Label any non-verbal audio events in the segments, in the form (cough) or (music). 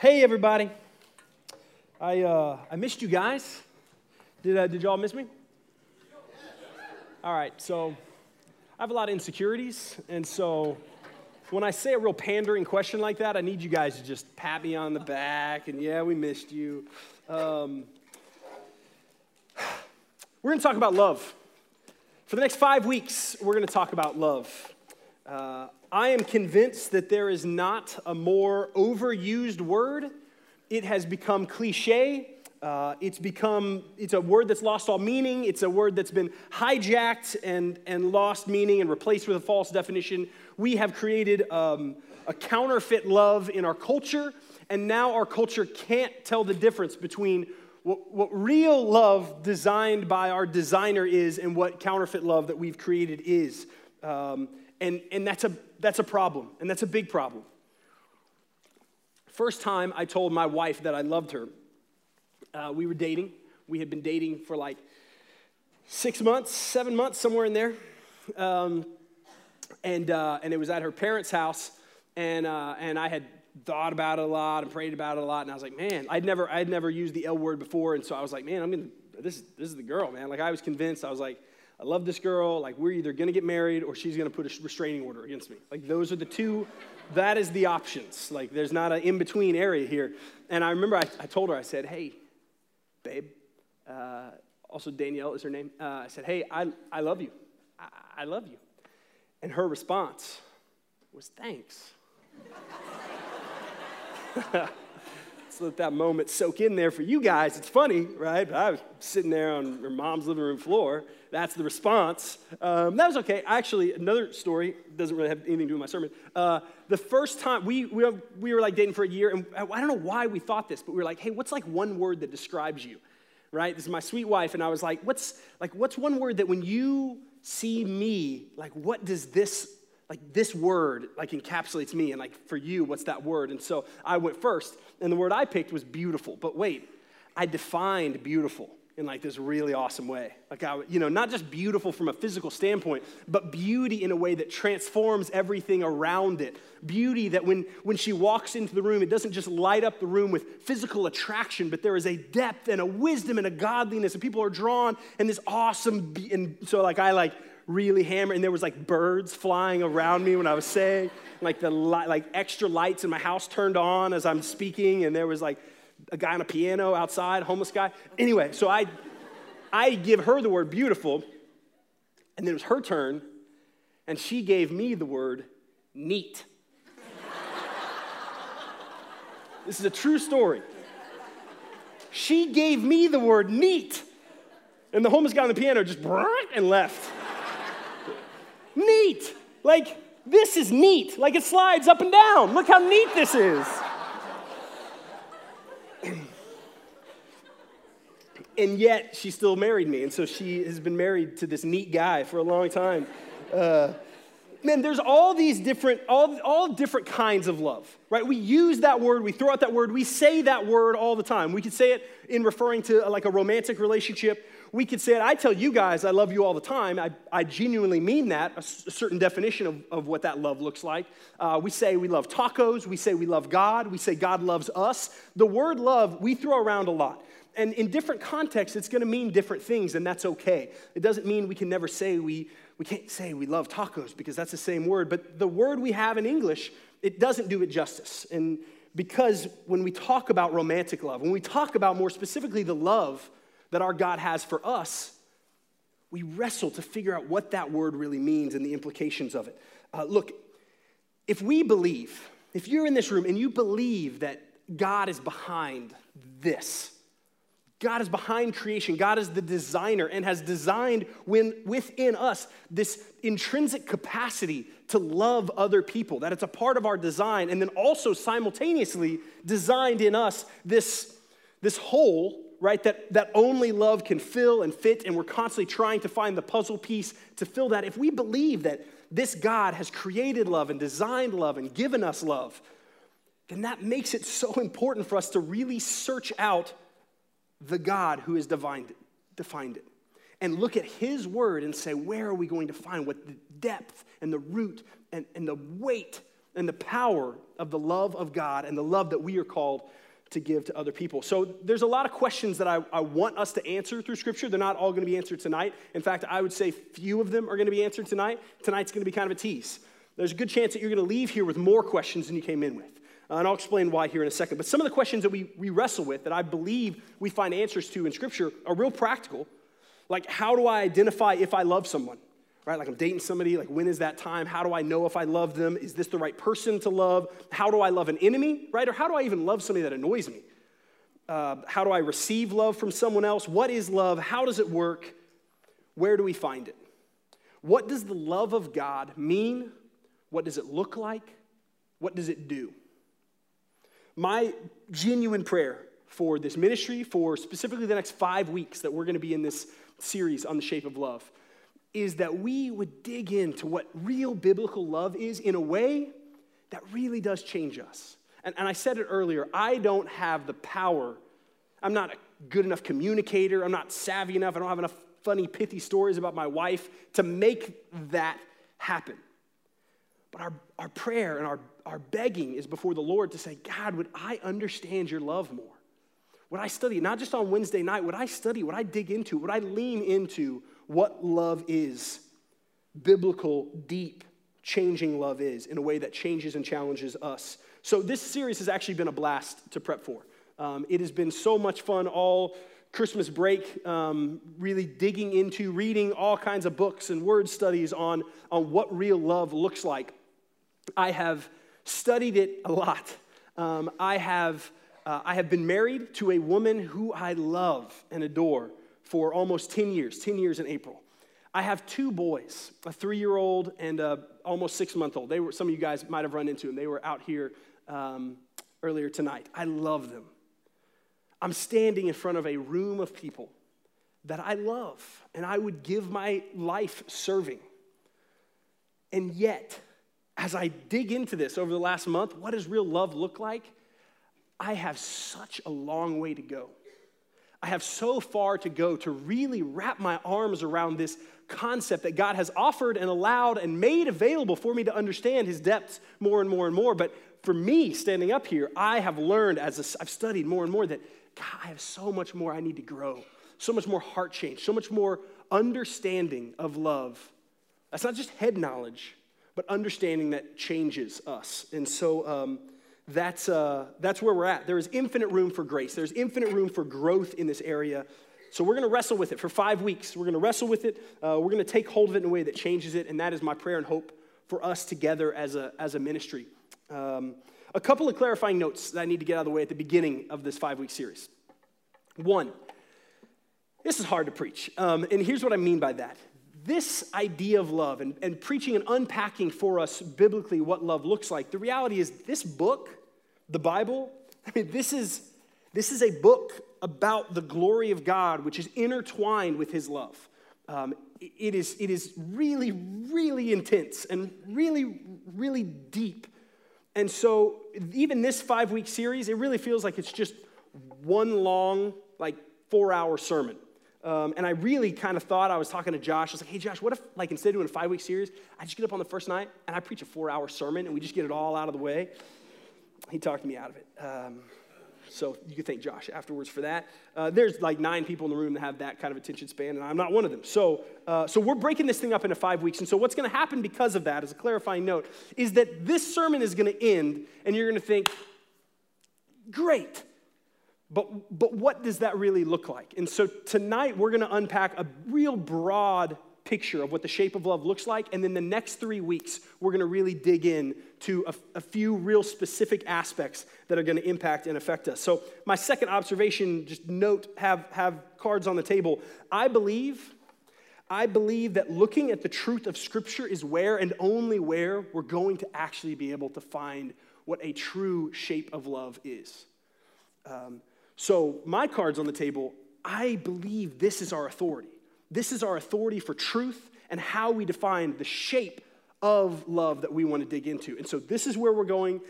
Hey, everybody. I, uh, I missed you guys. Did, uh, did y'all miss me? All right, so I have a lot of insecurities, and so when I say a real pandering question like that, I need you guys to just pat me on the back and, yeah, we missed you. Um, we're going to talk about love. For the next five weeks, we're going to talk about love. Uh, I am convinced that there is not a more overused word. It has become cliche. Uh, it's become, it's a word that's lost all meaning. It's a word that's been hijacked and, and lost meaning and replaced with a false definition. We have created um, a counterfeit love in our culture, and now our culture can't tell the difference between what, what real love designed by our designer is and what counterfeit love that we've created is. Um, and, and that's, a, that's a problem, and that's a big problem. First time I told my wife that I loved her, uh, we were dating. We had been dating for like six months, seven months, somewhere in there. Um, and, uh, and it was at her parents' house, and, uh, and I had thought about it a lot and prayed about it a lot, and I was like, man, I'd never, I'd never used the L word before, and so I was like, man, I'm gonna, this, this is the girl, man. Like I was convinced, I was like, I love this girl. Like, we're either gonna get married or she's gonna put a restraining order against me. Like, those are the two, that is the options. Like, there's not an in between area here. And I remember I, I, told her, I said, hey, babe, uh, also Danielle is her name. Uh, I said, hey, I, I love you. I, I love you. And her response was, thanks. (laughs) So, let that moment soak in there for you guys. It's funny, right? But I was sitting there on her mom's living room floor. That's the response. Um, that was okay. Actually, another story doesn't really have anything to do with my sermon. Uh, the first time we, we, we were like dating for a year, and I don't know why we thought this, but we were like, hey, what's like one word that describes you? Right? This is my sweet wife, and I was like, what's like what's one word that when you see me, like what does this like this word like encapsulates me and like for you what's that word and so i went first and the word i picked was beautiful but wait i defined beautiful in like this really awesome way. Like i you know not just beautiful from a physical standpoint but beauty in a way that transforms everything around it. Beauty that when when she walks into the room it doesn't just light up the room with physical attraction but there is a depth and a wisdom and a godliness and people are drawn and this awesome be- and so like i like really hammer, and there was like birds flying around me when I was saying, like the li- like extra lights in my house turned on as I'm speaking, and there was like a guy on a piano outside, homeless guy. Anyway, so I I give her the word beautiful, and then it was her turn, and she gave me the word neat. this is a true story. She gave me the word neat. And the homeless guy on the piano just and left neat. Like, this is neat. Like, it slides up and down. Look how neat this is. And yet, she still married me. And so she has been married to this neat guy for a long time. Uh, man, there's all these different, all, all different kinds of love, right? We use that word, we throw out that word, we say that word all the time. We could say it in referring to like a romantic relationship we could say it. I tell you guys I love you all the time. I, I genuinely mean that, a, certain definition of, of what that love looks like. Uh, we say we love tacos. We say we love God. We say God loves us. The word love we throw around a lot. And in different contexts, it's going to mean different things, and that's okay. It doesn't mean we can never say we, we can't say we love tacos because that's the same word. But the word we have in English, it doesn't do it justice. And because when we talk about romantic love, when we talk about more specifically the love that our God has for us, we wrestle to figure out what that word really means and the implications of it. Uh, look, if we believe, if you're in this room and you believe that God is behind this, God is behind creation. God is the designer and has designed when, within us this intrinsic capacity to love other people, that it's a part of our design, and then also simultaneously designed in us this, this hole right, that, that only love can fill and fit, and we're constantly trying to find the puzzle piece to fill that, if we believe that this God has created love and designed love and given us love, then that makes it so important for us to really search out the God who has defined it, defined it and look at his word and say, where are we going to find what the depth and the root and, and the weight and the power of the love of God and the love that we are called to give to other people. So there's a lot of questions that I, I want us to answer through Scripture. They're not all going to be answered tonight. In fact, I would say few of them are going to be answered tonight. Tonight's going to be kind of a tease. There's a good chance that you're going to leave here with more questions than you came in with. Uh, and I'll explain why here in a second. But some of the questions that we, we wrestle with that I believe we find answers to in Scripture are real practical. Like, how do I identify if I love someone? Right? Like, I'm dating somebody. Like, when is that time? How do I know if I love them? Is this the right person to love? How do I love an enemy? Right? Or how do I even love somebody that annoys me? Uh, how do I receive love from someone else? What is love? How does it work? Where do we find it? What does the love of God mean? What does it look like? What does it do? My genuine prayer for this ministry, for specifically the next five weeks that we're going to be in this series on the shape of love, is that we would dig into what real biblical love is in a way that really does change us. And, and I said it earlier I don't have the power. I'm not a good enough communicator. I'm not savvy enough. I don't have enough funny, pithy stories about my wife to make that happen. But our, our prayer and our, our begging is before the Lord to say, God, would I understand your love more? Would I study, not just on Wednesday night, would I study, would I dig into, would I lean into what love is? Biblical, deep, changing love is in a way that changes and challenges us. So, this series has actually been a blast to prep for. Um, it has been so much fun all Christmas break, um, really digging into reading all kinds of books and word studies on, on what real love looks like. I have studied it a lot. Um, I, have, uh, I have been married to a woman who I love and adore for almost 10 years, 10 years in April. I have two boys, a three year old and a almost six month old. They were, some of you guys might have run into them. They were out here um, earlier tonight. I love them. I'm standing in front of a room of people that I love and I would give my life serving. And yet, as I dig into this over the last month, what does real love look like? I have such a long way to go. I have so far to go to really wrap my arms around this concept that God has offered and allowed and made available for me to understand his depths more and more and more. But for me, standing up here, I have learned as I've studied more and more that God, I have so much more I need to grow, so much more heart change, so much more understanding of love. That's not just head knowledge, but understanding that changes us. And so um, that's, uh, that's where we're at. There is infinite room for grace, there's infinite room for growth in this area. So we're going to wrestle with it for five weeks. We're going to wrestle with it. Uh, we're going to take hold of it in a way that changes it. And that is my prayer and hope for us together as a, as a ministry. Um, a couple of clarifying notes that I need to get out of the way at the beginning of this five week series. One, this is hard to preach. Um, and here's what I mean by that this idea of love and, and preaching and unpacking for us biblically what love looks like, the reality is this book, the Bible, (laughs) I mean, this is, this is a book about the glory of God, which is intertwined with his love. Um, it, is, it is really, really intense and really, really deep. And so, even this five week series, it really feels like it's just one long, like four hour sermon. Um, and I really kind of thought I was talking to Josh. I was like, hey, Josh, what if, like, instead of doing a five week series, I just get up on the first night and I preach a four hour sermon and we just get it all out of the way? He talked me out of it. Um, so you can thank Josh afterwards for that. Uh, there's like nine people in the room that have that kind of attention span, and I'm not one of them. So, uh, so we're breaking this thing up into five weeks. And so what's going to happen because of that, as a clarifying note, is that this sermon is going to end, and you're going to think, great. But, but what does that really look like? And so tonight we're going to unpack a real broad picture of what the shape of love looks like. And then the next three weeks, we're going to really dig in to a, a few real specific aspects that are going to impact and affect us. So, my second observation, just note, have, have cards on the table. I believe. I believe that looking at the truth of Scripture is where and only where we're going to actually be able to find what a true shape of love is. Um, so, my cards on the table, I believe this is our authority. This is our authority for truth and how we define the shape of love that we want to dig into. And so, this is where we're going.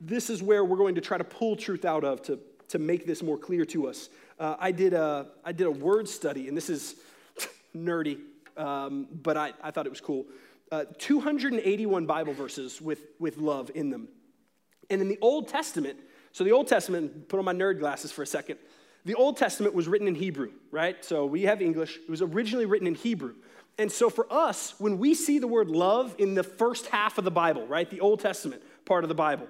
This is where we're going to try to pull truth out of to, to make this more clear to us. Uh, I, did a, I did a word study, and this is (laughs) nerdy, um, but I, I thought it was cool. uh, 281 Bible verses with, with love in them. And in the Old Testament, so the Old Testament, put on my nerd glasses for a second. The Old Testament was written in Hebrew, right? So we have English. It was originally written in Hebrew. And so for us, when we see the word love in the first half of the Bible, right, the Old Testament part of the Bible,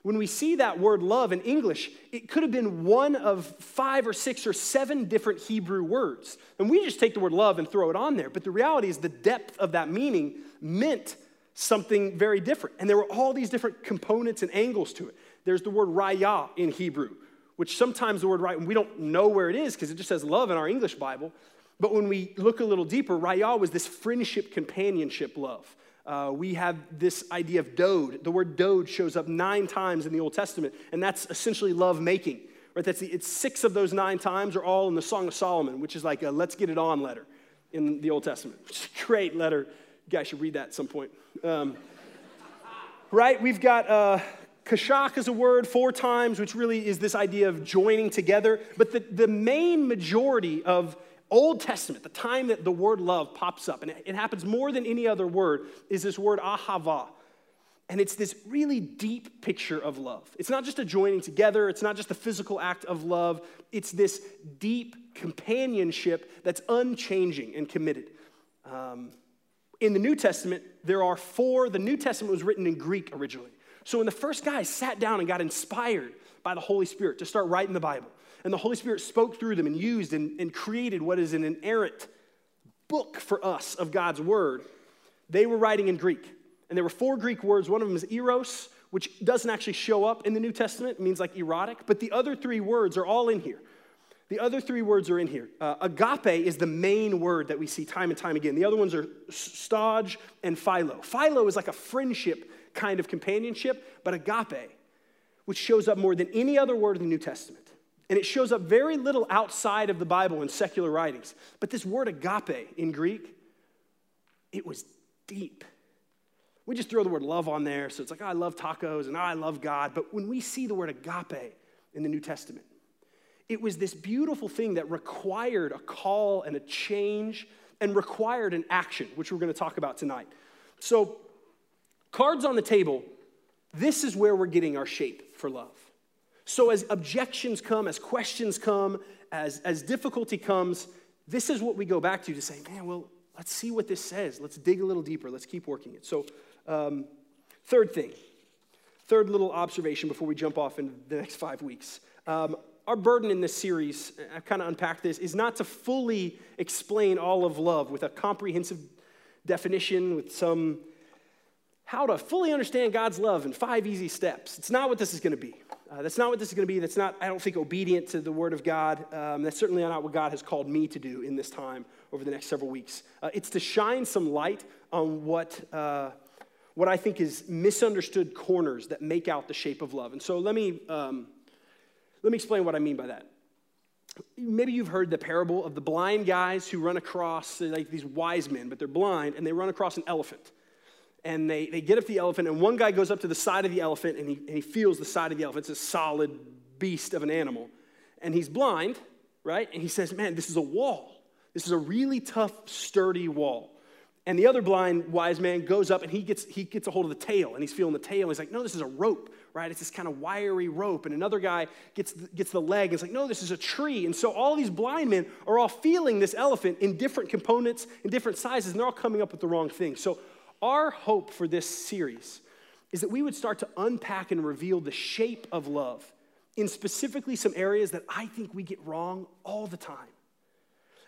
when we see that word love in English, it could have been one of five or six or seven different Hebrew words. And we just take the word love and throw it on there. But the reality is, the depth of that meaning meant something very different. And there were all these different components and angles to it. There's the word raya in Hebrew, which sometimes the word right, we don't know where it is because it just says love in our English Bible. But when we look a little deeper, raya was this friendship, companionship love. Uh, we have this idea of dode. The word dode shows up nine times in the Old Testament, and that's essentially love making. Right? That's the, it's six of those nine times are all in the Song of Solomon, which is like a let's get it on letter in the Old Testament. great letter. You guys should read that at some point. Um, right? We've got uh, kashak is a word four times, which really is this idea of joining together. But the, the main majority of Old Testament, the time that the word love pops up, and it happens more than any other word, is this word ahava. And it's this really deep picture of love. It's not just a joining together, it's not just a physical act of love, it's this deep companionship that's unchanging and committed. Um, in the New Testament, there are four, the New Testament was written in Greek originally. So when the first guys sat down and got inspired by the Holy Spirit to start writing the Bible, and the Holy Spirit spoke through them and used and, and created what is an inerrant book for us of God's Word, they were writing in Greek. And there were four Greek words. One of them is eros, which doesn't actually show up in the New Testament, it means like erotic, but the other three words are all in here. The other three words are in here. Uh, agape is the main word that we see time and time again. The other ones are storge and philo. Philo is like a friendship kind of companionship, but agape, which shows up more than any other word in the New Testament. And it shows up very little outside of the Bible in secular writings. But this word agape in Greek, it was deep. We just throw the word love on there, so it's like, oh, I love tacos and oh, I love God. But when we see the word agape in the New Testament, it was this beautiful thing that required a call and a change and required an action, which we're going to talk about tonight. So, cards on the table, this is where we're getting our shape for love. So, as objections come, as questions come, as, as difficulty comes, this is what we go back to to say, man, well, let's see what this says. Let's dig a little deeper. Let's keep working it. So, um, third thing, third little observation before we jump off in the next five weeks. Um, our burden in this series, I've kind of unpacked this, is not to fully explain all of love with a comprehensive definition, with some how to fully understand God's love in five easy steps. It's not what this is going to be. Uh, that's not what this is going to be. That's not, I don't think, obedient to the Word of God. Um, that's certainly not what God has called me to do in this time over the next several weeks. Uh, it's to shine some light on what, uh, what I think is misunderstood corners that make out the shape of love. And so let me, um, let me explain what I mean by that. Maybe you've heard the parable of the blind guys who run across, like these wise men, but they're blind, and they run across an elephant and they, they get up the elephant, and one guy goes up to the side of the elephant and he, and he feels the side of the elephant. It's a solid beast of an animal. And he's blind, right? And he says, Man, this is a wall. This is a really tough, sturdy wall. And the other blind wise man goes up and he gets, he gets a hold of the tail and he's feeling the tail. He's like, No, this is a rope, right? It's this kind of wiry rope. And another guy gets, gets the leg and it's like, No, this is a tree. And so all these blind men are all feeling this elephant in different components, in different sizes, and they're all coming up with the wrong thing. So our hope for this series is that we would start to unpack and reveal the shape of love in specifically some areas that I think we get wrong all the time.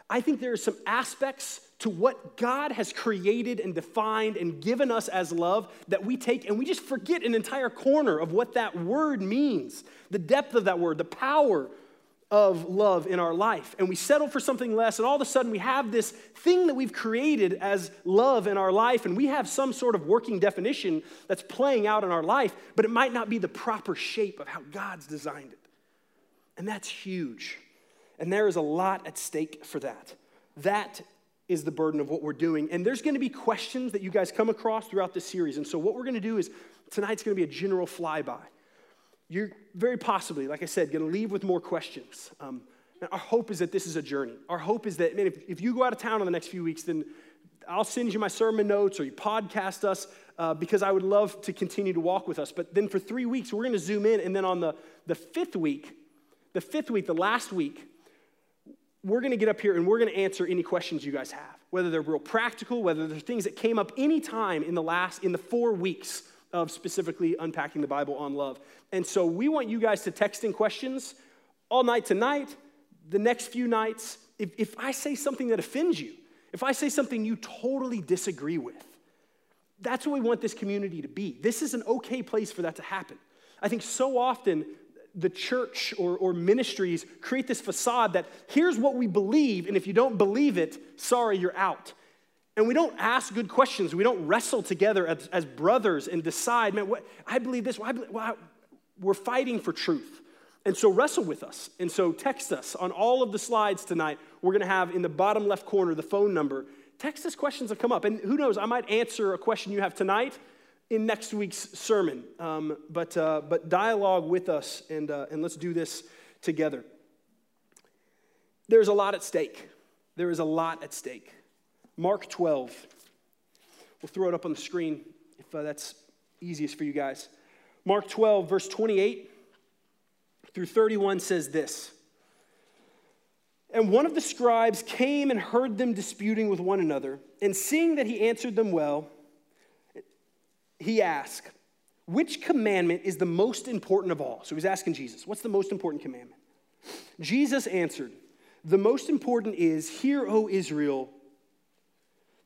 I think there are some aspects to what God has created and defined and given us as love that we take and we just forget an entire corner of what that word means, the depth of that word, the power of love in our life. And we settle for something less, and all of a sudden we have this thing that we've created as love in our life, and we have some sort of working definition that's playing out in our life, but it might not be the proper shape of how God's designed it. And that's huge. And there is a lot at stake for that. That is the burden of what we're doing. And there's going to be questions that you guys come across throughout this series. And so, what we're going to do is tonight's going to be a general flyby you're very possibly, like I said, going to leave with more questions. Um, our hope is that this is a journey. Our hope is that, man, if, if you go out of town in the next few weeks, then I'll send you my sermon notes or you podcast us uh, because I would love to continue to walk with us. But then for three weeks, we're going to zoom in. And then on the, the fifth week, the fifth week, the last week, we're going to get up here and we're going to answer any questions you guys have, whether they're real practical, whether they're things that came up any time in the last, in the four weeks of specifically unpacking the Bible on love. And so we want you guys to text in questions all night tonight, the next few nights. If, if I say something that offends you, if I say something you totally disagree with, that's what we want this community to be. This is an okay place for that to happen. I think so often the church or, or ministries create this facade that here's what we believe, and if you don't believe it, sorry, you're out. And we don't ask good questions. We don't wrestle together as, as brothers and decide, man, what, I believe this. Well, I believe, well, I, we're fighting for truth. And so wrestle with us. And so text us on all of the slides tonight. We're going to have in the bottom left corner the phone number. Text us questions that come up. And who knows, I might answer a question you have tonight in next week's sermon. Um, but, uh, but dialogue with us and, uh, and let's do this together. There's a lot at stake. There is a lot at stake. Mark 12. We'll throw it up on the screen if uh, that's easiest for you guys. Mark 12, verse 28 through 31 says this And one of the scribes came and heard them disputing with one another, and seeing that he answered them well, he asked, Which commandment is the most important of all? So he's asking Jesus, What's the most important commandment? Jesus answered, The most important is, Hear, O Israel,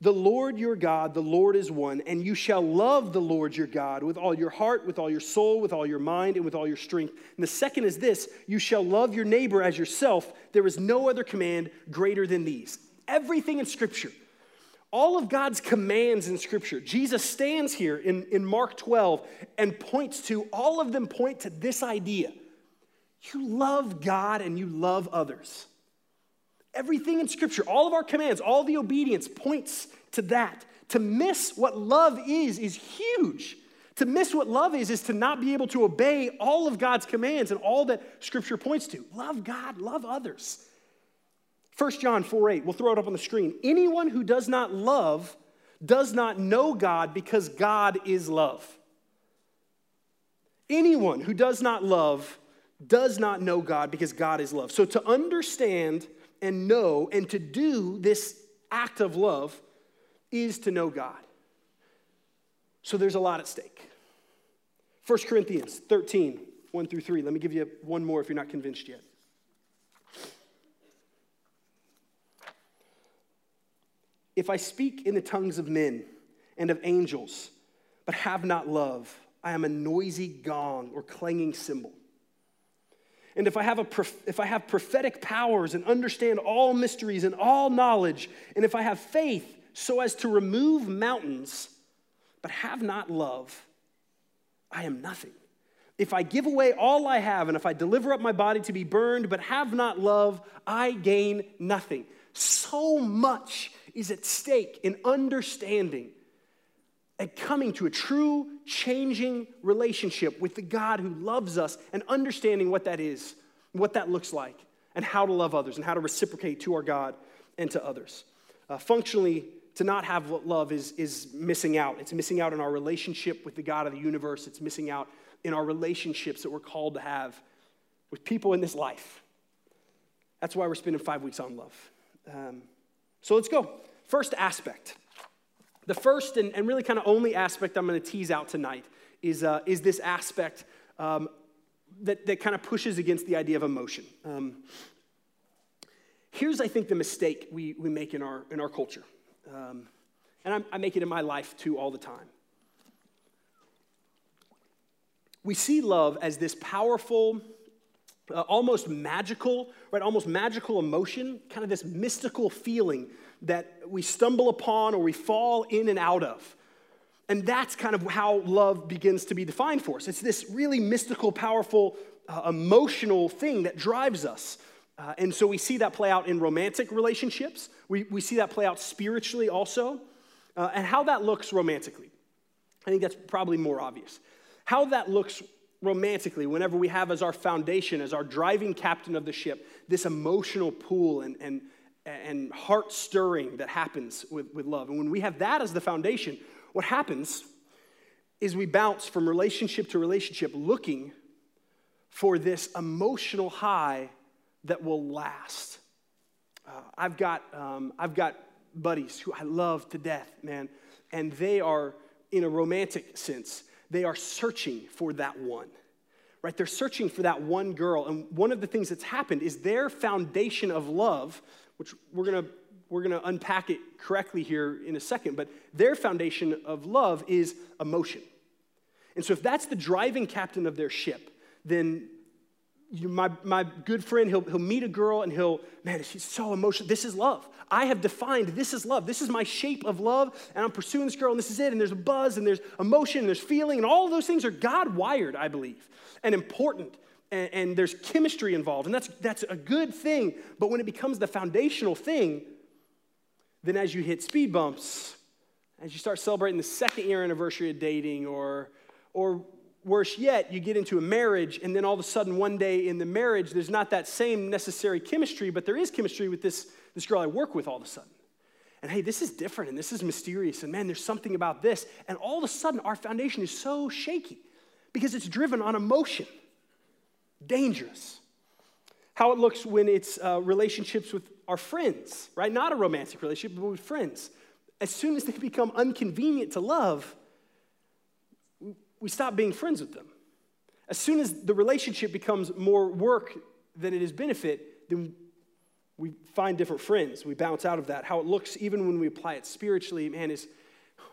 the Lord your God, the Lord is one, and you shall love the Lord your God with all your heart, with all your soul, with all your mind, and with all your strength. And the second is this you shall love your neighbor as yourself. There is no other command greater than these. Everything in Scripture, all of God's commands in Scripture, Jesus stands here in, in Mark 12 and points to, all of them point to this idea you love God and you love others. Everything in Scripture, all of our commands, all the obedience points to that. To miss what love is, is huge. To miss what love is, is to not be able to obey all of God's commands and all that Scripture points to. Love God, love others. 1 John 4 8, we'll throw it up on the screen. Anyone who does not love does not know God because God is love. Anyone who does not love does not know God because God is love. So to understand and know and to do this act of love is to know God. So there's a lot at stake. 1 Corinthians 13, 1 through 3. Let me give you one more if you're not convinced yet. If I speak in the tongues of men and of angels, but have not love, I am a noisy gong or clanging cymbal. And if I, have a, if I have prophetic powers and understand all mysteries and all knowledge, and if I have faith so as to remove mountains, but have not love, I am nothing. If I give away all I have, and if I deliver up my body to be burned, but have not love, I gain nothing. So much is at stake in understanding and coming to a true, changing relationship with the God who loves us and understanding what that is, what that looks like, and how to love others and how to reciprocate to our God and to others. Uh, functionally, to not have love is, is missing out. It's missing out in our relationship with the God of the universe, it's missing out in our relationships that we're called to have with people in this life. That's why we're spending five weeks on love. Um, so let's go. First aspect the first and, and really kind of only aspect I'm going to tease out tonight is, uh, is this aspect um, that, that kind of pushes against the idea of emotion. Um, here's, I think, the mistake we, we make in our, in our culture. Um, and I, I make it in my life too all the time. We see love as this powerful, uh, almost magical, right? Almost magical emotion, kind of this mystical feeling that we stumble upon or we fall in and out of. And that's kind of how love begins to be defined for us. It's this really mystical, powerful, uh, emotional thing that drives us. Uh, and so we see that play out in romantic relationships. We, we see that play out spiritually also. Uh, and how that looks romantically. I think that's probably more obvious. How that looks romantically whenever we have as our foundation, as our driving captain of the ship, this emotional pool and, and, and heart stirring that happens with, with love. And when we have that as the foundation, what happens is we bounce from relationship to relationship looking for this emotional high that will last. Uh, I've, got, um, I've got buddies who I love to death, man, and they are, in a romantic sense, they are searching for that one. Right? They're searching for that one girl. And one of the things that's happened is their foundation of love, which we're gonna we're going to unpack it correctly here in a second, but their foundation of love is emotion. And so, if that's the driving captain of their ship, then you my, my good friend, he'll, he'll meet a girl and he'll, man, she's so emotional. This is love. I have defined this is love. This is my shape of love, and I'm pursuing this girl, and this is it. And there's a buzz, and there's emotion, and there's feeling, and all those things are God wired, I believe, and important. And, and there's chemistry involved, and that's, that's a good thing. But when it becomes the foundational thing, then as you hit speed bumps, as you start celebrating the second year anniversary of dating, or, or worse yet, you get into a marriage, and then all of a sudden, one day in the marriage, there's not that same necessary chemistry, but there is chemistry with this, this girl I work with all of a sudden. And hey, this is different, and this is mysterious, and man, there's something about this. And all of a sudden, our foundation is so shaky because it's driven on emotion. Dangerous. How it looks when it's uh, relationships with our friends, right? Not a romantic relationship, but with friends. As soon as they become inconvenient to love, we stop being friends with them. As soon as the relationship becomes more work than it is benefit, then we find different friends. We bounce out of that. How it looks, even when we apply it spiritually, man, is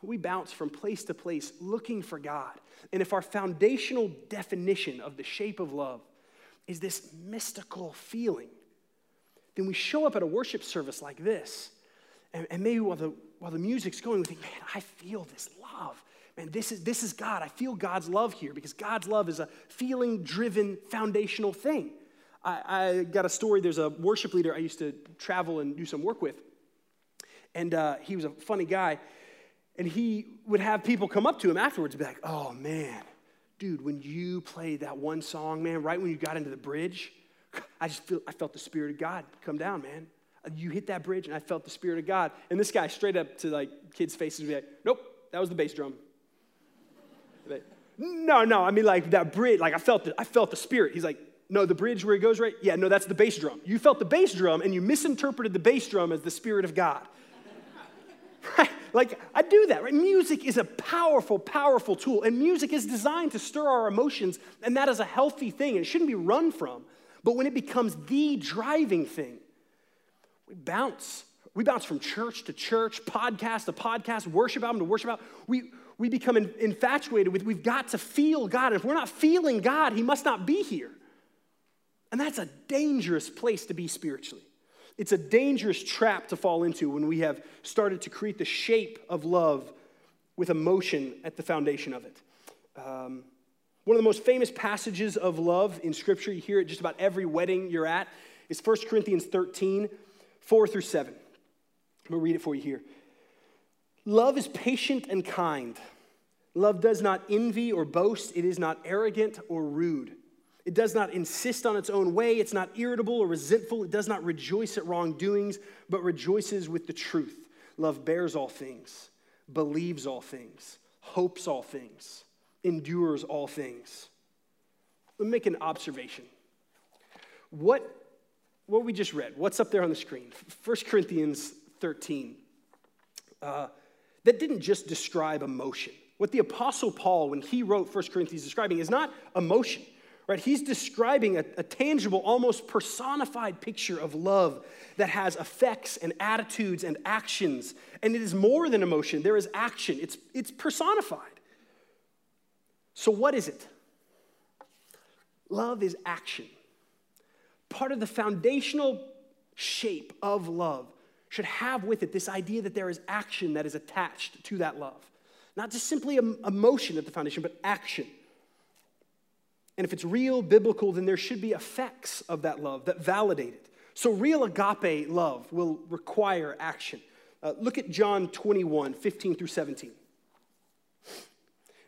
we bounce from place to place looking for God. And if our foundational definition of the shape of love is this mystical feeling, then we show up at a worship service like this, and, and maybe while the, while the music's going, we think, man, I feel this love. Man, this is, this is God. I feel God's love here because God's love is a feeling driven foundational thing. I, I, got a story. There's a worship leader I used to travel and do some work with. And uh, he was a funny guy. And he would have people come up to him afterwards and be like, oh man, dude, when you played that one song, man, right when you got into the bridge, I just feel, I felt the Spirit of God come down, man. You hit that bridge and I felt the Spirit of God. And this guy straight up to like kids' faces be like, nope, that was the bass drum. No, no, I mean like that bridge, like I felt it, I felt the spirit. He's like, no, the bridge where he goes right? Yeah, no, that's the bass drum. You felt the bass drum and you misinterpreted the bass drum as the spirit of God. (laughs) right? Like I do that, right? Music is a powerful, powerful tool, and music is designed to stir our emotions, and that is a healthy thing, and it shouldn't be run from. But when it becomes the driving thing, we bounce. We bounce from church to church, podcast to podcast, worship album to worship album. We, we become infatuated with we've got to feel God. And if we're not feeling God, He must not be here. And that's a dangerous place to be spiritually. It's a dangerous trap to fall into when we have started to create the shape of love with emotion at the foundation of it. Um, one of the most famous passages of love in Scripture, you hear it just about every wedding you're at, is 1 Corinthians 13, 4 through 7. I'm going to read it for you here. Love is patient and kind. Love does not envy or boast. It is not arrogant or rude. It does not insist on its own way. It's not irritable or resentful. It does not rejoice at wrongdoings, but rejoices with the truth. Love bears all things, believes all things, hopes all things, endures all things. Let me make an observation. What, what we just read, what's up there on the screen? 1 Corinthians 13. Uh, that didn't just describe emotion. What the Apostle Paul, when he wrote 1 Corinthians, describing is not emotion, right? He's describing a, a tangible, almost personified picture of love that has effects and attitudes and actions. And it is more than emotion, there is action, it's, it's personified. So, what is it? Love is action. Part of the foundational shape of love should have with it this idea that there is action that is attached to that love. Not just simply emotion at the foundation, but action. And if it's real biblical, then there should be effects of that love that validate it. So, real agape love will require action. Uh, look at John 21, 15 through 17.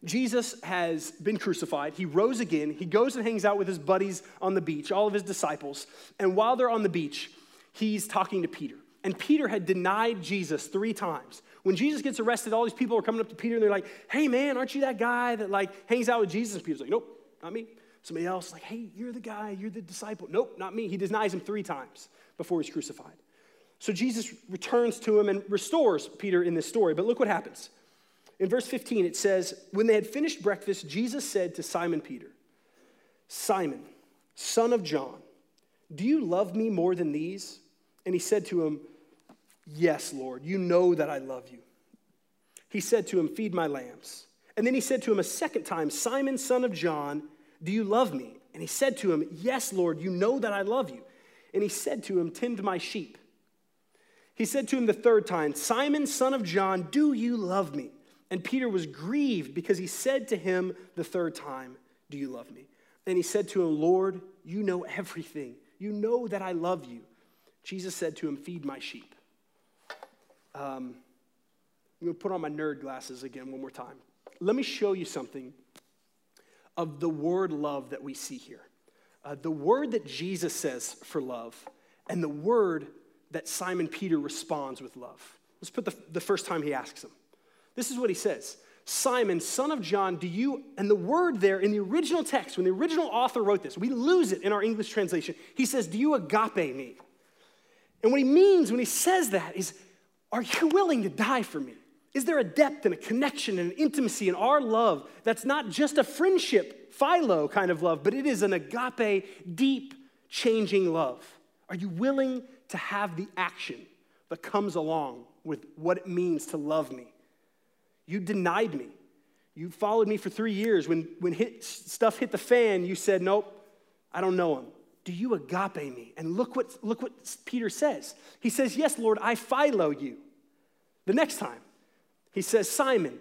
Jesus has been crucified. He rose again. He goes and hangs out with his buddies on the beach, all of his disciples. And while they're on the beach, he's talking to Peter. And Peter had denied Jesus three times. When Jesus gets arrested, all these people are coming up to Peter and they're like, hey man, aren't you that guy that like hangs out with Jesus? And Peter's like, nope, not me. Somebody else, like, hey, you're the guy, you're the disciple. Nope, not me. He denies him three times before he's crucified. So Jesus returns to him and restores Peter in this story. But look what happens. In verse 15, it says, When they had finished breakfast, Jesus said to Simon Peter, Simon, son of John, do you love me more than these? And he said to him, Yes, Lord, you know that I love you. He said to him, Feed my lambs. And then he said to him a second time, Simon, son of John, do you love me? And he said to him, Yes, Lord, you know that I love you. And he said to him, Tend my sheep. He said to him the third time, Simon, son of John, do you love me? And Peter was grieved because he said to him the third time, Do you love me? And he said to him, Lord, you know everything. You know that I love you. Jesus said to him, Feed my sheep. Um, I'm going to put on my nerd glasses again one more time. Let me show you something of the word love that we see here. Uh, the word that Jesus says for love, and the word that Simon Peter responds with love. Let's put the, the first time he asks him. This is what he says Simon, son of John, do you, and the word there in the original text, when the original author wrote this, we lose it in our English translation. He says, Do you agape me? And what he means when he says that is, Are you willing to die for me? Is there a depth and a connection and an intimacy in our love that's not just a friendship, philo kind of love, but it is an agape, deep, changing love? Are you willing to have the action that comes along with what it means to love me? You denied me. You followed me for three years. When, when hit, stuff hit the fan, you said, Nope, I don't know him. Do you agape me? And look what, look what Peter says. He says, Yes, Lord, I philo you. The next time, he says, Simon,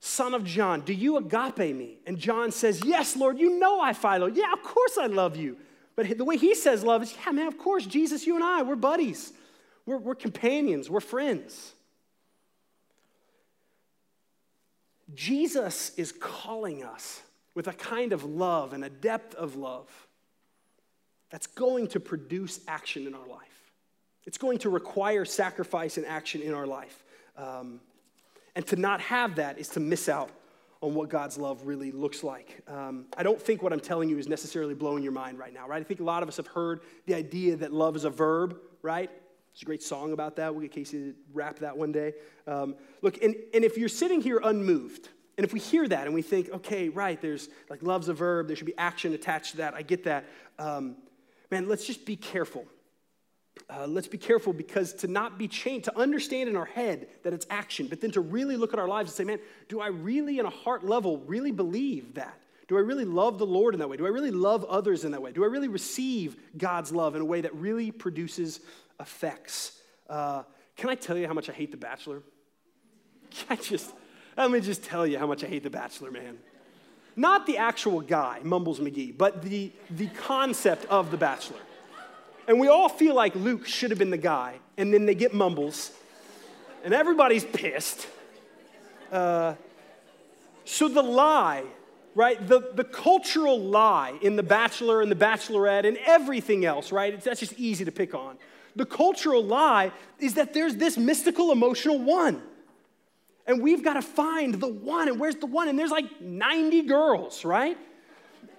son of John, do you agape me? And John says, Yes, Lord, you know I philo. Yeah, of course I love you. But the way he says love is, Yeah, man, of course, Jesus, you and I, we're buddies. We're, we're companions, we're friends. Jesus is calling us with a kind of love and a depth of love that's going to produce action in our life. It's going to require sacrifice and action in our life. Um, and to not have that is to miss out on what God's love really looks like. Um, I don't think what I'm telling you is necessarily blowing your mind right now, right? I think a lot of us have heard the idea that love is a verb, right? There's a great song about that. We'll get Casey to rap that one day. Um, look, and, and if you're sitting here unmoved, and if we hear that and we think, okay, right, there's like love's a verb, there should be action attached to that, I get that. Um, man, let's just be careful. Uh, let's be careful because to not be chained, to understand in our head that it's action, but then to really look at our lives and say, man, do I really, in a heart level, really believe that? Do I really love the Lord in that way? Do I really love others in that way? Do I really receive God's love in a way that really produces effects. Uh, can I tell you how much I hate The Bachelor? (laughs) Can I just, let me just tell you how much I hate The Bachelor, man. Not the actual guy, Mumbles McGee, but the, the concept of The Bachelor. And we all feel like Luke should have been the guy, and then they get Mumbles, and everybody's pissed. Uh, so the lie, right? The, the cultural lie in The Bachelor and The Bachelorette and everything else, right? It's, that's just easy to pick on the cultural lie is that there's this mystical emotional one. And we've got to find the one. And where's the one? And there's like 90 girls, right?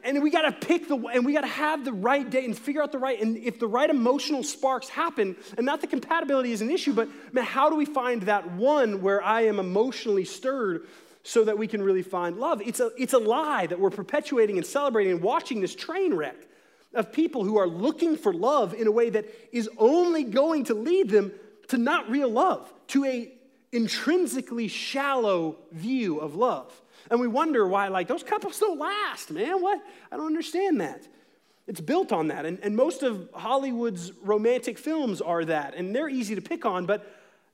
And we got to pick the and we got to have the right date and figure out the right and if the right emotional sparks happen and not the compatibility is an issue but man how do we find that one where I am emotionally stirred so that we can really find love it's a it's a lie that we're perpetuating and celebrating and watching this train wreck of people who are looking for love in a way that is only going to lead them to not real love, to a intrinsically shallow view of love. And we wonder why, like, those couples don't last, man. What? I don't understand that. It's built on that. And, and most of Hollywood's romantic films are that. And they're easy to pick on. But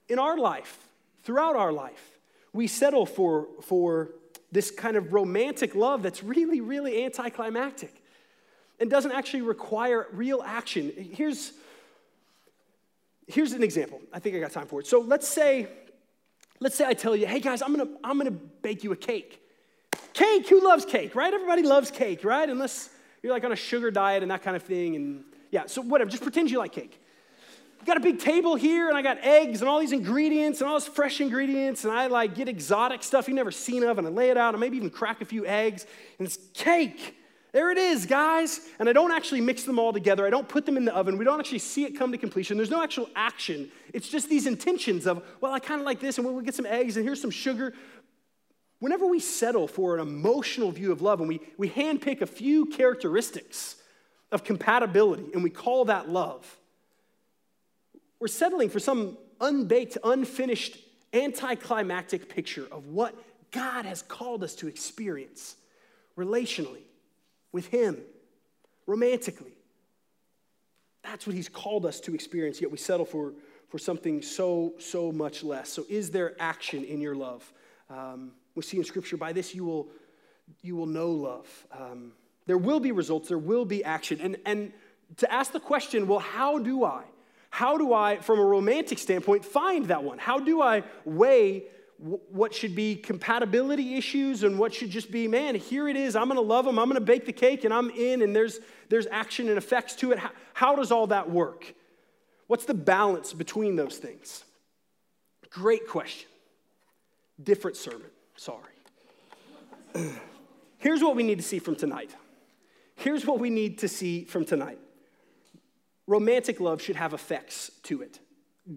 in our life, throughout our life, we settle for, for this kind of romantic love that's really, really anticlimactic and doesn't actually require real action. Here's, here's an example. I think I got time for it. So let's say, let's say I tell you, hey guys, I'm gonna, I'm gonna bake you a cake. Cake, who loves cake, right? Everybody loves cake, right? Unless you're like on a sugar diet and that kind of thing. And yeah, so whatever, just pretend you like cake. I got a big table here and I got eggs and all these ingredients and all this fresh ingredients and I like get exotic stuff you've never seen of and I lay it out and maybe even crack a few eggs and it's cake. There it is, guys. And I don't actually mix them all together. I don't put them in the oven. We don't actually see it come to completion. There's no actual action. It's just these intentions of, well, I kind of like this and we'll get some eggs and here's some sugar. Whenever we settle for an emotional view of love and we, we handpick a few characteristics of compatibility and we call that love, we're settling for some unbaked, unfinished, anticlimactic picture of what God has called us to experience relationally, with Him, romantically. That's what He's called us to experience, yet we settle for, for something so, so much less. So, is there action in your love? Um, we see in Scripture, by this you will, you will know love. Um, there will be results, there will be action. And, and to ask the question, well, how do I? How do I, from a romantic standpoint, find that one? How do I weigh what should be compatibility issues and what should just be, man, here it is. I'm going to love them. I'm going to bake the cake and I'm in and there's, there's action and effects to it. How, how does all that work? What's the balance between those things? Great question. Different sermon. Sorry. (clears throat) Here's what we need to see from tonight. Here's what we need to see from tonight romantic love should have effects to it,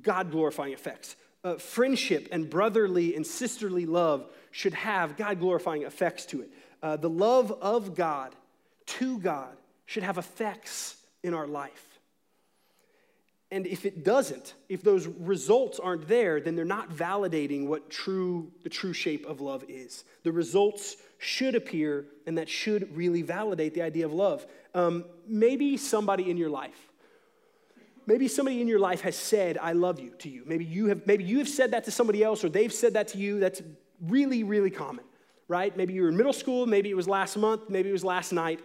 God glorifying effects. Uh, friendship and brotherly and sisterly love should have God glorifying effects to it. Uh, the love of God to God should have effects in our life. And if it doesn't, if those results aren't there, then they're not validating what true the true shape of love is. The results should appear, and that should really validate the idea of love. Um, maybe somebody in your life Maybe somebody in your life has said, I love you to you. Maybe you have, maybe you have said that to somebody else or they've said that to you. That's really, really common, right? Maybe you were in middle school, maybe it was last month, maybe it was last night.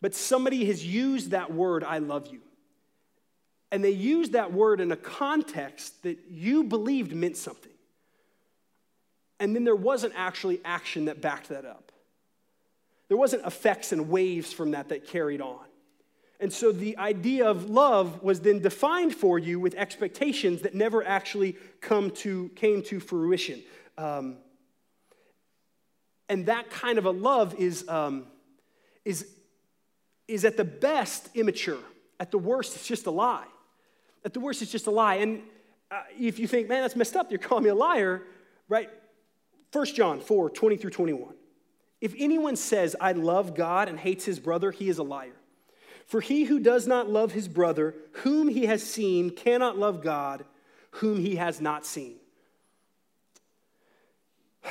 But somebody has used that word, I love you. And they used that word in a context that you believed meant something. And then there wasn't actually action that backed that up. There wasn't effects and waves from that that carried on. And so the idea of love was then defined for you with expectations that never actually come to, came to fruition. Um, and that kind of a love is, um, is, is at the best immature. At the worst, it's just a lie. At the worst, it's just a lie. And uh, if you think, man, that's messed up, you're calling me a liar, right? 1 John 4 20 through 21. If anyone says, I love God and hates his brother, he is a liar. For he who does not love his brother, whom he has seen, cannot love God, whom he has not seen. (sighs)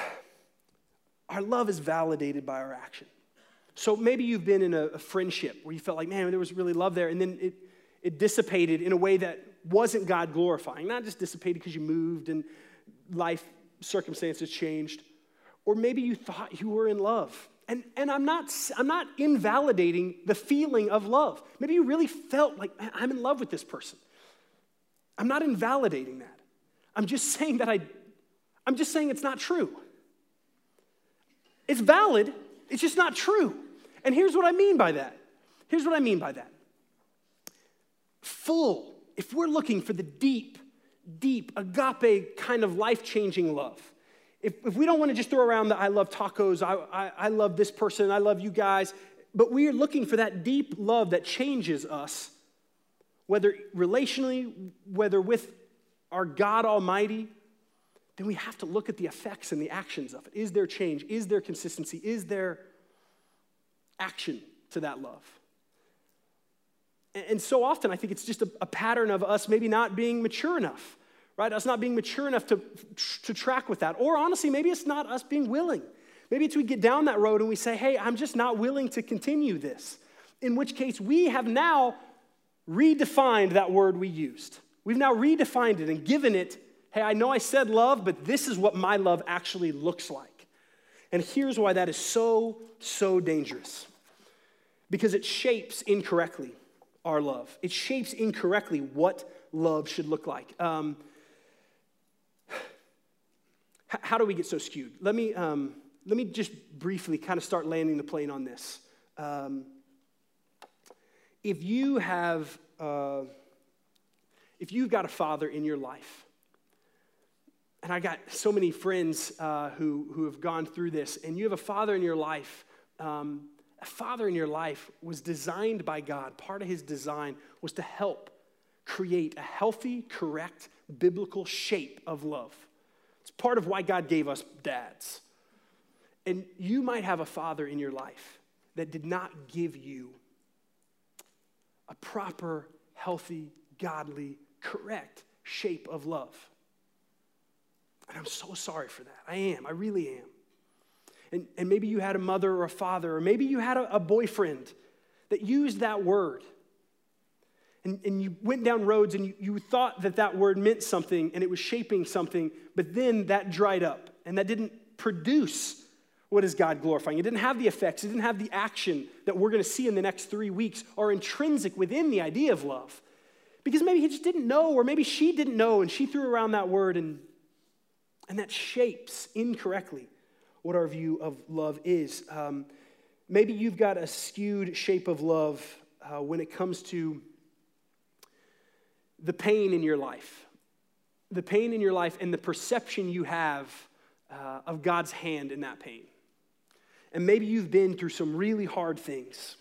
Our love is validated by our action. So maybe you've been in a, friendship where you felt like, man, there was really love there, and then it, it dissipated in a way that wasn't God glorifying. Not just dissipated because you moved and life circumstances changed. Or maybe you thought you were in love and, and I'm, not, I'm not invalidating the feeling of love. Maybe you really felt like, I'm in love with this person. I'm not invalidating that. I'm just saying that I, I'm just saying it's not true. It's valid, it's just not true. And here's what I mean by that. Here's what I mean by that. Full, if we're looking for the deep, deep, agape kind of life changing love, if, if we don't want to just throw around the I love tacos, I, I, I love this person, I love you guys, but we are looking for that deep love that changes us, whether relationally, whether with our God Almighty, then we have to look at the effects and the actions of it. Is there change? Is there consistency? Is there action to that love? And so often, I think it's just a, a pattern of us maybe not being mature enough right? Us not being mature enough to, to track with that. Or honestly, maybe it's not us being willing. Maybe it's we get down that road and we say, hey, I'm just not willing to continue this. In which case, we have now redefined that word we used. We've now redefined it and given it, hey, I know I said love, but this is what my love actually looks like. And here's why that is so, so dangerous because it shapes incorrectly our love, it shapes incorrectly what love should look like. Um, how do we get so skewed? Let me, um, let me just briefly kind of start landing the plane on this. Um, if you have, uh, if you've got a father in your life, and I got so many friends uh, who, who have gone through this, and you have a father in your life, um, a father in your life was designed by God. Part of his design was to help create a healthy, correct, biblical shape of love. It's part of why God gave us dads. And you might have a father in your life that did not give you a proper, healthy, godly, correct shape of love. And I'm so sorry for that. I am. I really am. And, and maybe you had a mother or a father, or maybe you had a, a boyfriend that used that word. And, and you went down roads and you, you thought that that word meant something and it was shaping something, but then that dried up and that didn't produce what is God glorifying. It didn't have the effects, it didn't have the action that we're going to see in the next three weeks are intrinsic within the idea of love. Because maybe he just didn't know, or maybe she didn't know, and she threw around that word, and, and that shapes incorrectly what our view of love is. Um, maybe you've got a skewed shape of love uh, when it comes to the pain in your life, the pain in your life, and the perception you have uh, of God's hand in that pain. And maybe you've been through some really hard things.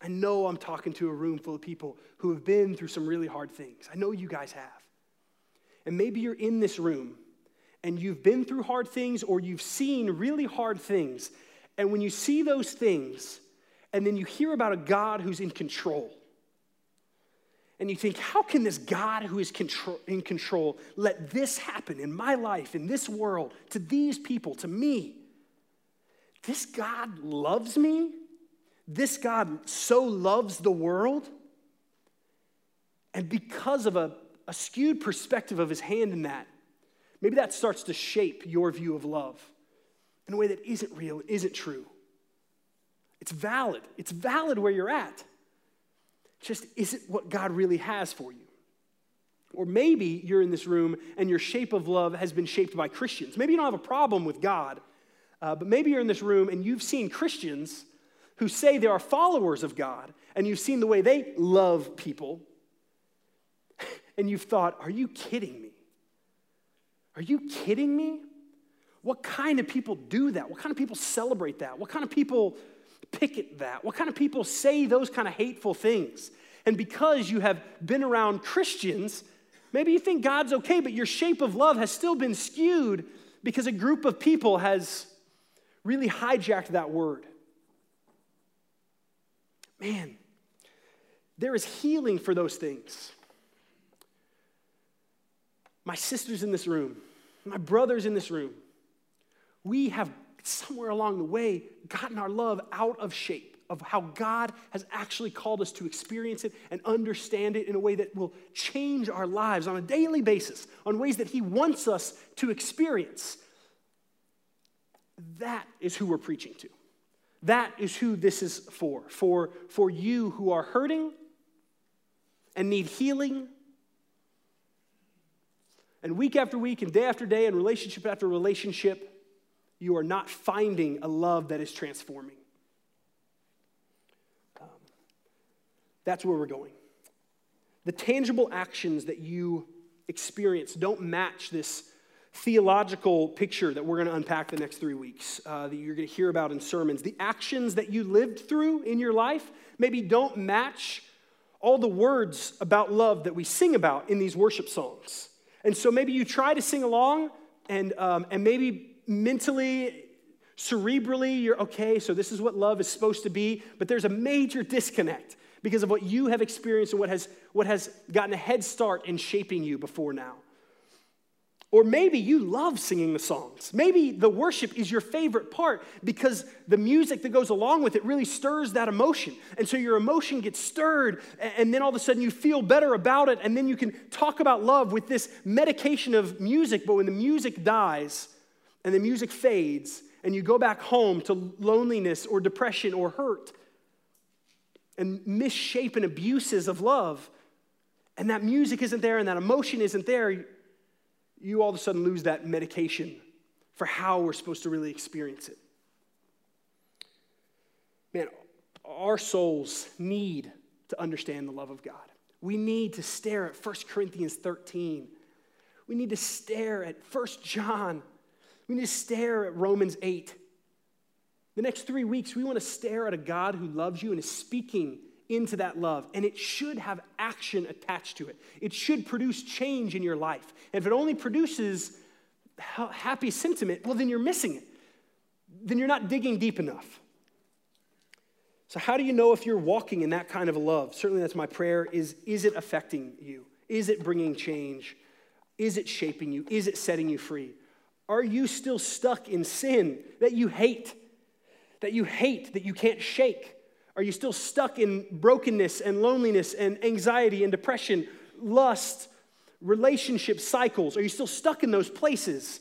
I know I'm talking to a room full of people who have been through some really hard things. I know you guys have. And maybe you're in this room and you've been through hard things or you've seen really hard things. And when you see those things, and then you hear about a God who's in control, and you think, how can this God who is in control let this happen in my life, in this world, to these people, to me? This God loves me? This God so loves the world? And because of a, a skewed perspective of his hand in that, maybe that starts to shape your view of love in a way that isn't real, isn't true. It's valid. It's valid where you're at. Just isn't what God really has for you. Or maybe you're in this room and your shape of love has been shaped by Christians. Maybe you don't have a problem with God, uh, but maybe you're in this room and you've seen Christians who say they are followers of God, and you've seen the way they love people, (laughs) and you've thought, are you kidding me? Are you kidding me? What kind of people do that? What kind of people celebrate that? What kind of people picket that? What kind of people say those kind of hateful things? And because you have been around Christians, maybe you think God's okay, but your shape of love has still been skewed because a group of people has really hijacked that word. Man, there is healing for those things. My sisters in this room, my brothers in this room, we have somewhere along the way gotten our love out of shape of how God has actually called us to experience it and understand it in a way that will change our lives on a daily basis, on ways that He wants us to experience. That is who we're preaching to. That is who this is for. For, for you who are hurting and need healing. And week after week and day after day and relationship after relationship, you are not finding a love that is transforming. Um, that's where we're going. The tangible actions that you experience don't match this theological picture that we're going to unpack the next three weeks, uh, that you're going to hear about in sermons. The actions that you lived through in your life maybe don't match all the words about love that we sing about in these worship songs. And so maybe you try to sing along, and, um, and maybe mentally, cerebrally, you're okay, so this is what love is supposed to be, but there's a major disconnect because of what you have experienced and what has, what has gotten a head start in shaping you before now. Or maybe you love singing the songs. Maybe the worship is your favorite part because the music that goes along with it really stirs that emotion. And so your emotion gets stirred, and then all of a sudden you feel better about it, and then you can talk about love with this medication of music. But when the music dies and the music fades, and you go back home to loneliness or depression or hurt and misshapen abuses of love, and that music isn't there and that emotion isn't there, you all of a sudden lose that medication for how we're supposed to really experience it. Man, our souls need to understand the love of God. We need to stare at 1 Corinthians 13. We need to stare at 1 John. We need to stare at Romans 8. The next three weeks, we want to stare at a God who loves you and is speaking into that love. And it should have action attached to it. It should produce change in your life. And if it only produces happy sentiment, well, then you're missing it. Then you're not digging deep enough. So, how do you know if you're walking in that kind of love? Certainly, that's my prayer is is it affecting you? Is it bringing change? Is it shaping you? Is it setting you free? Are you still stuck in sin that you hate? That you hate, that you can't shake? Are you still stuck in brokenness and loneliness and anxiety and depression, lust, relationship cycles? Are you still stuck in those places?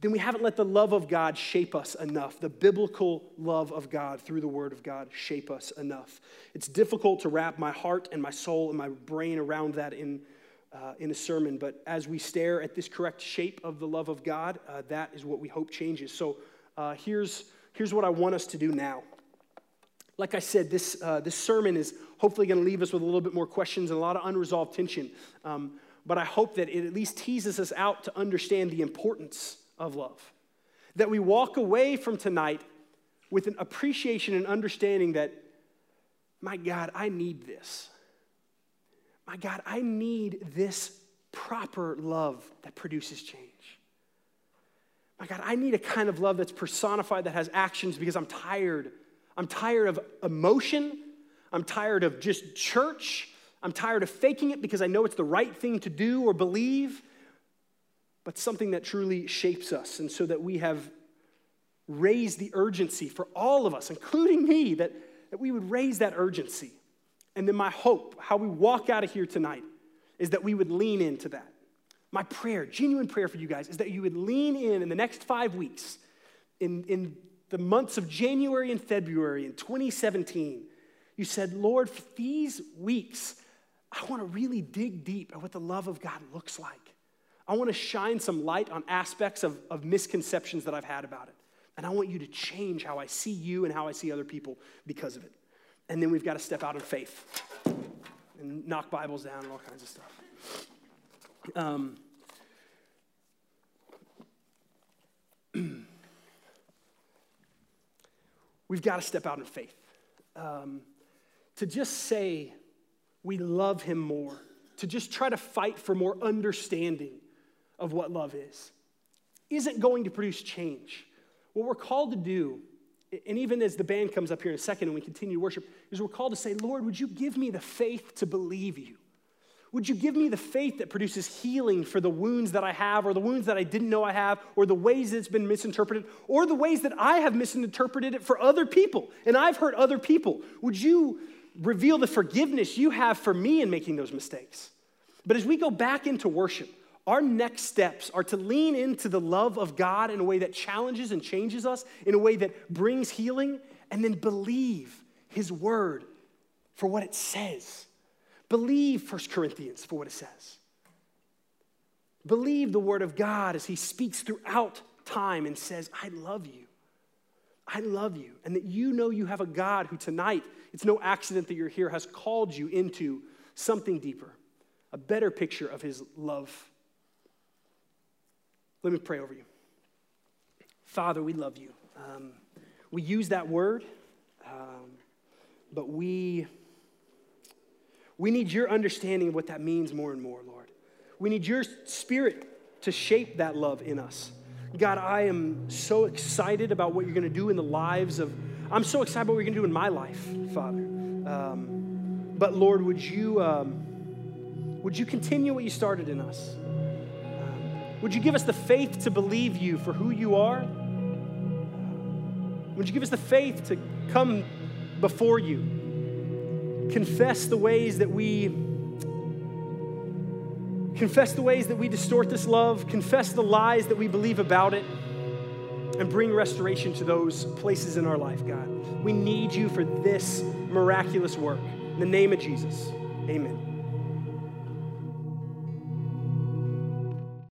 Then we haven't let the love of God shape us enough. The biblical love of God through the Word of God shape us enough. It's difficult to wrap my heart and my soul and my brain around that in, uh, in a sermon, but as we stare at this correct shape of the love of God, uh, that is what we hope changes. So uh, here's, here's what I want us to do now. Like I said, this, uh, this sermon is hopefully going to leave us with a little bit more questions and a lot of unresolved tension. Um, but I hope that it at least teases us out to understand the importance of love. That we walk away from tonight with an appreciation and understanding that, my God, I need this. My God, I need this proper love that produces change. My God, I need a kind of love that's personified, that has actions because I'm tired I'm tired of emotion. I'm tired of just church. I'm tired of faking it because I know it's the right thing to do or believe, but something that truly shapes us. And so that we have raised the urgency for all of us, including me, that, that we would raise that urgency. And then my hope, how we walk out of here tonight, is that we would lean into that. My prayer, genuine prayer for you guys, is that you would lean in in the next five weeks in, in the months of January and February in 2017, you said, Lord, for these weeks, I want to really dig deep at what the love of God looks like. I want to shine some light on aspects of, of misconceptions that I've had about it. And I want you to change how I see you and how I see other people because of it. And then we've got to step out in faith and knock Bibles down and all kinds of stuff. Um, (clears throat) we've got to step out in faith. Um, to just say we love him more, to just try to fight for more understanding of what love is, isn't going to produce change. What we're called to do, and even as the band comes up here in a second and we continue to worship, is we're called to say, Lord, would you give me the faith to believe you? Would you give me the faith that produces healing for the wounds that I have, or the wounds that I didn't know I have, or the ways that it's been misinterpreted, or the ways that I have misinterpreted it for other people and I've hurt other people? Would you reveal the forgiveness you have for me in making those mistakes? But as we go back into worship, our next steps are to lean into the love of God in a way that challenges and changes us, in a way that brings healing, and then believe His word for what it says. Believe 1 Corinthians for what it says. Believe the word of God as he speaks throughout time and says, I love you. I love you. And that you know you have a God who tonight, it's no accident that you're here, has called you into something deeper, a better picture of his love. Let me pray over you. Father, we love you. Um, we use that word, um, but we. We need your understanding of what that means more and more, Lord. We need your spirit to shape that love in us. God, I am so excited about what you're going to do in the lives of, I'm so excited about what you're going to do in my life, Father. Um, but Lord, would you, um, would you continue what you started in us? Would you give us the faith to believe you for who you are? Would you give us the faith to come before you? confess the ways that we confess the ways that we distort this love, confess the lies that we believe about it, and bring restoration to those places in our life, God. We need you for this miraculous work. In the name of Jesus, amen.